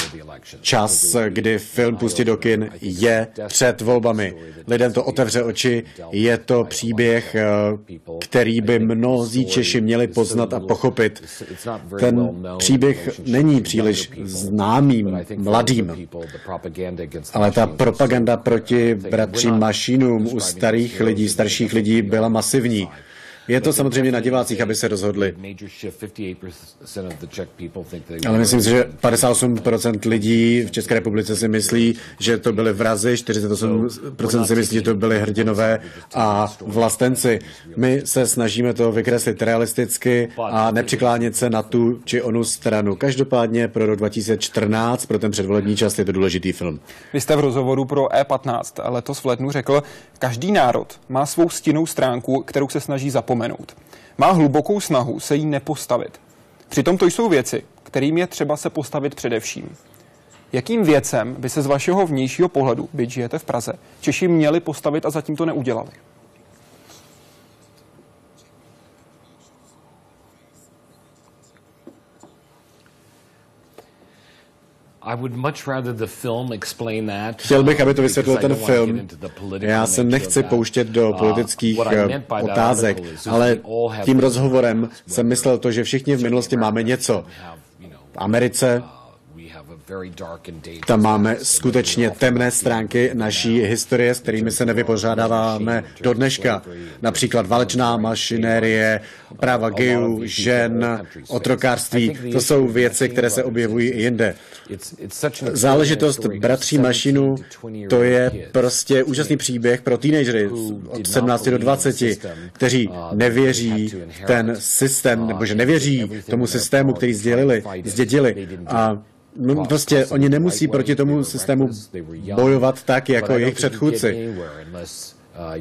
čas, kdy film pustit do kin, je před volbami. Lidem to otevře oči, je to příběh, eh, který by mnozí Češi měli poznat a pochopit. Ten příběh není příliš známým, mladým, ale ta propaganda proti bratřím Mašínům u starých lidí, starších lidí byla masivní. Je to samozřejmě na divácích, aby se rozhodli. Ale myslím si, že 58% lidí v České republice si myslí, že to byly vrazy, 48% si myslí, že to byly hrdinové a vlastenci. My se snažíme to vykreslit realisticky a nepřiklánět se na tu či onu stranu. Každopádně pro rok 2014, pro ten předvolební čas, je to důležitý film. Vy jste v rozhovoru pro E15 letos v lednu řekl, každý národ má svou stinnou stránku, kterou se snaží zapomenout zapomenout. Má hlubokou snahu se jí nepostavit. Přitom to jsou věci, kterým je třeba se postavit především. Jakým věcem by se z vašeho vnějšího pohledu, byť žijete v Praze, Češi měli postavit a zatím to neudělali? Chtěl bych, aby to vysvětlil ten film. Já se nechci pouštět do uh, politických eh, otázek, ale tím rozhovorem jsem myslel to, že všichni v minulosti máme něco. V Americe tam máme skutečně temné stránky naší historie, s kterými se nevypořádáváme do dneška. Například válečná mašinérie, práva gejů, žen, otrokářství. To jsou věci, které se objevují i jinde. Záležitost bratří Mašinu, to je prostě úžasný příběh pro teenagery od 17 do 20, kteří nevěří ten systém, nebo že nevěří tomu systému, který sdělili, zdědili. A No, prostě oni nemusí proti tomu systému bojovat tak, jako jejich předchůdci.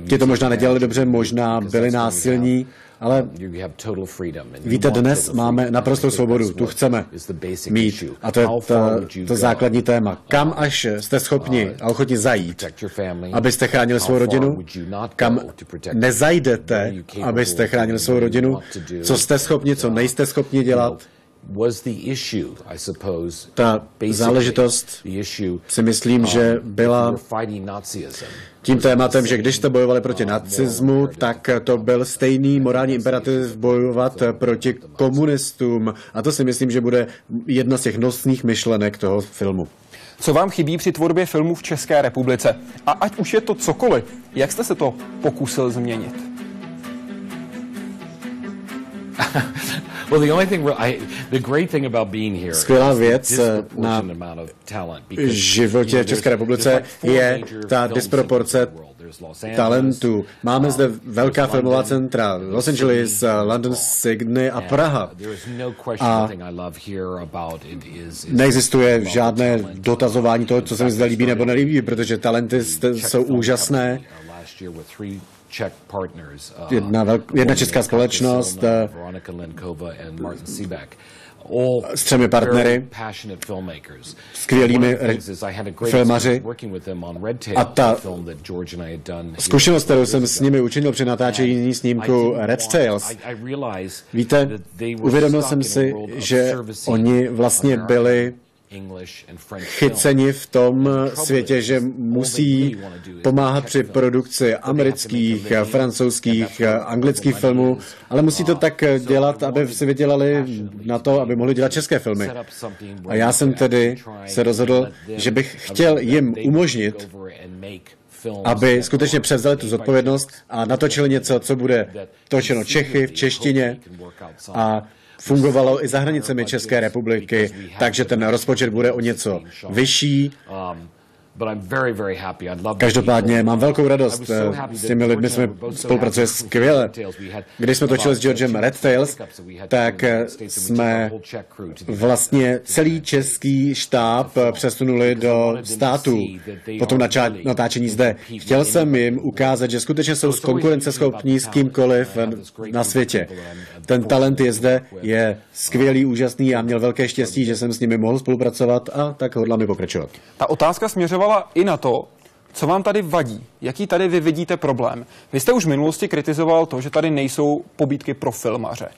Ti to možná nedělali dobře, možná byli násilní, Ale víte, dnes máme naprostou svobodu, tu chceme mít. A to je ta, to základní téma. Kam až jste schopni a ochotni zajít, abyste chránili svou rodinu, kam nezajdete, abyste chránili svou rodinu, co jste schopni, co nejste schopni dělat, ta záležitost si myslím, že byla tím tématem, že když jste bojovali proti nacismu, tak to byl stejný morální imperativ bojovat proti komunistům. A to si myslím, že bude jedna z těch nosných myšlenek toho filmu. Co vám chybí při tvorbě filmů v České republice? A ať už je to cokoliv, jak jste se to pokusil změnit? *laughs* well, the only thing I, the great thing about being here Skvělá věc na životě v České republice je ta disproporce talentu. Máme zde velká filmová centra, Los Angeles, London, Sydney a Praha. No a neexistuje žádné dotazování toho, co se mi zde líbí nebo nelíbí, protože talenty jsou úžasné jedna, velk, jedna česká společnost s třemi partnery, skvělými filmaři. A ta zkušenost, kterou jsem s nimi učinil při natáčení snímku Red Tails, víte, uvědomil jsem si, že oni vlastně byli chyceni v tom světě, že musí pomáhat při produkci amerických, francouzských, anglických filmů, ale musí to tak dělat, aby si vydělali na to, aby mohli dělat české filmy. A já jsem tedy se rozhodl, že bych chtěl jim umožnit, aby skutečně převzali tu zodpovědnost a natočili něco, co bude točeno Čechy v češtině a fungovalo i za hranicemi České republiky, takže ten rozpočet bude o něco vyšší. Každopádně mám velkou radost. S těmi lidmi jsme spolupracuje skvěle. Když jsme točili s Georgem Red Tails, tak jsme vlastně celý český štáb přesunuli do států po tom natáčení zde. Chtěl jsem jim ukázat, že skutečně jsou konkurenceschopní s kýmkoliv na světě. Ten talent je zde, je skvělý, úžasný a měl velké štěstí, že jsem s nimi mohl spolupracovat a tak hodlám i pokračovat. Ta otázka směřovala i na to, co vám tady vadí? Jaký tady vy vidíte problém? Vy jste už v minulosti kritizoval to, že tady nejsou pobídky pro filmaře.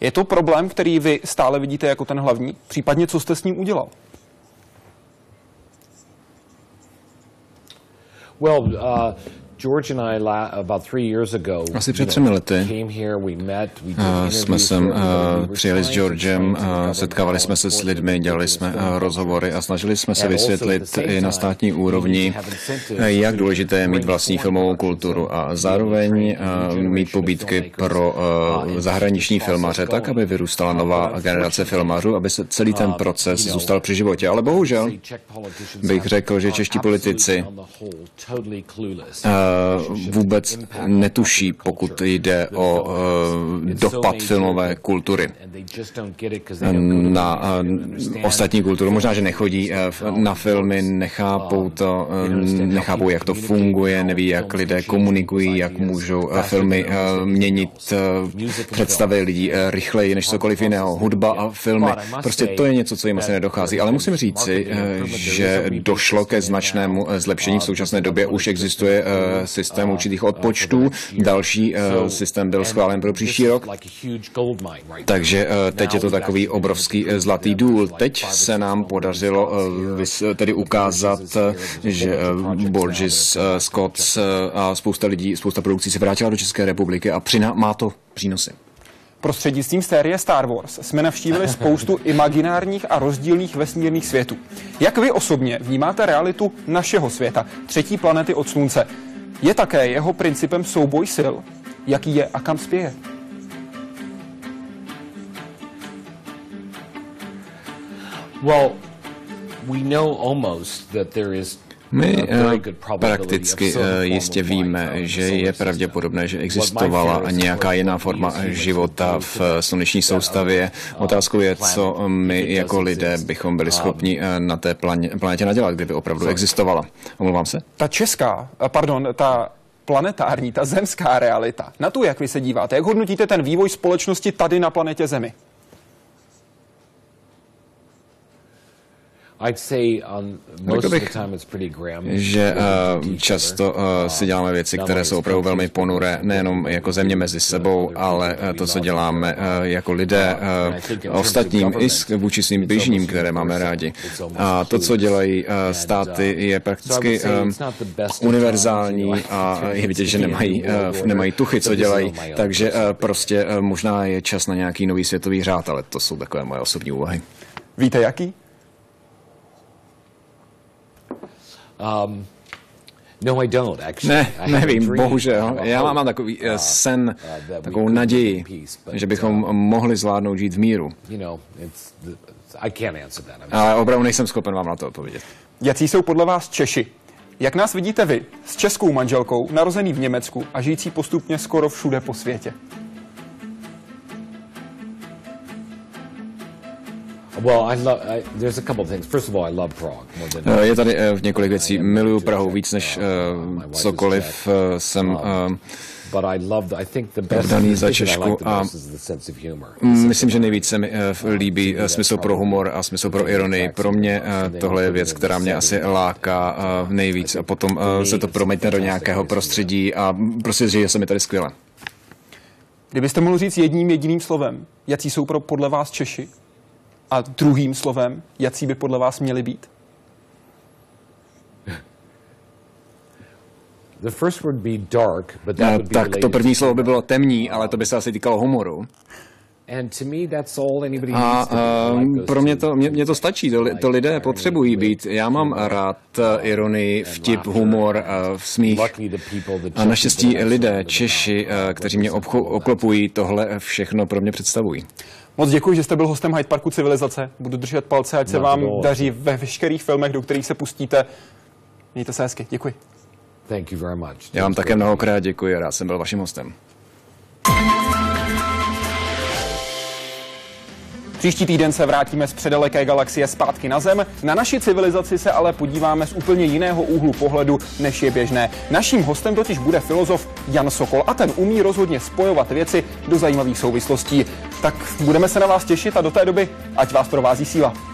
Je to problém, který vy stále vidíte jako ten hlavní? Případně co jste s ním udělal? Well, uh, asi před třemi lety jsme sem přijeli s Georgem, setkávali jsme se s lidmi, dělali jsme rozhovory a snažili jsme se vysvětlit i na státní úrovni, jak důležité je mít vlastní filmovou kulturu a zároveň mít pobídky pro zahraniční filmaře, tak, aby vyrůstala nová generace filmařů, aby se celý ten proces zůstal při životě. Ale bohužel bych řekl, že čeští politici vůbec netuší, pokud jde o dopad filmové kultury na ostatní kulturu. Možná, že nechodí na filmy, nechápou to, nechápou, jak to funguje, neví, jak lidé komunikují, jak můžou filmy měnit představy lidí rychleji než cokoliv jiného. Hudba a filmy. Prostě to je něco, co jim asi nedochází. Ale musím říci, že došlo ke značnému zlepšení v současné době. Už existuje systém určitých odpočtů. Další systém byl schválen pro příští rok. Takže teď je to takový obrovský zlatý důl. Teď se nám podařilo tedy ukázat, že Borges, Scott a spousta lidí, spousta produkcí se vrátila do České republiky a přiná, má to přínosy. Prostřednictvím série Star Wars jsme navštívili spoustu *laughs* imaginárních a rozdílných vesmírných světů. Jak vy osobně vnímáte realitu našeho světa, třetí planety od Slunce? Je také jeho principem souboj sil, jaký je a kam spěje. Well, we know almost that there is my eh, prakticky eh, jistě víme, že je pravděpodobné, že existovala nějaká jiná forma života v eh, sluneční soustavě. Otázkou je, co my jako lidé bychom byli schopni na té planetě nadělat, kdyby opravdu existovala. Omlouvám se? Ta česká, pardon, ta planetární, ta zemská realita. Na tu, jak vy se díváte, jak hodnotíte ten vývoj společnosti tady na planetě Zemi? Řekl bych, že uh, často uh, si děláme věci, které jsou opravdu velmi ponuré, nejenom jako země mezi sebou, ale uh, to, co děláme uh, jako lidé uh, ostatním i vůči svým bližním, které máme rádi. A to, co dělají uh, státy, je prakticky uh, univerzální a je vidět, že nemají, uh, nemají tuchy, co dělají, takže uh, prostě uh, možná je čas na nějaký nový světový řád, ale to jsou takové moje osobní úvahy. Víte jaký? Um, no, I don't, actually. Ne, nevím, bohužel. Já mám takový uh, sen, takovou naději, že bychom mohli zvládnout žít v míru. Ale opravdu nejsem schopen vám na to odpovědět. Jací jsou podle vás Češi? Jak nás vidíte vy, s českou manželkou, narozený v Německu a žijící postupně skoro všude po světě? Je tady uh, několik věcí. Miluju Prahu víc než uh, cokoliv uh, jsem uh, daný za Češku a myslím, že nejvíce mi líbí smysl pro humor a smysl pro ironii. Pro mě tohle je věc, která mě asi láká nejvíc. A potom se to promítne do nějakého prostředí a prostě že se mi tady skvěle. Kdybyste mohl říct jedním jediným slovem, jaký jsou pro podle vás Češi? A druhým slovem, jaký by podle vás měli být? The first would be dark, but that would be tak to první slovo by bylo temní, ale to by se asi týkalo humoru. A uh, pro mě to, mě, mě to stačí, to, to lidé potřebují být. Já mám rád eh, ironii, vtip, humor, uh, smích. A naštěstí lidé, Češi, uh, kteří mě obcho, oklopují, tohle všechno pro mě představují. Moc děkuji, že jste byl hostem Hyde Parku Civilizace. Budu držet palce, ať se vám daří ve veškerých filmech, do kterých se pustíte. Mějte se hezky. Děkuji. Thank you very much. Já vám také mnohokrát děkuji a rád jsem byl vaším hostem. Příští týden se vrátíme z předaleké galaxie zpátky na Zem. Na naši civilizaci se ale podíváme z úplně jiného úhlu pohledu, než je běžné. Naším hostem totiž bude filozof Jan Sokol a ten umí rozhodně spojovat věci do zajímavých souvislostí. Tak budeme se na vás těšit a do té doby ať vás provází síla.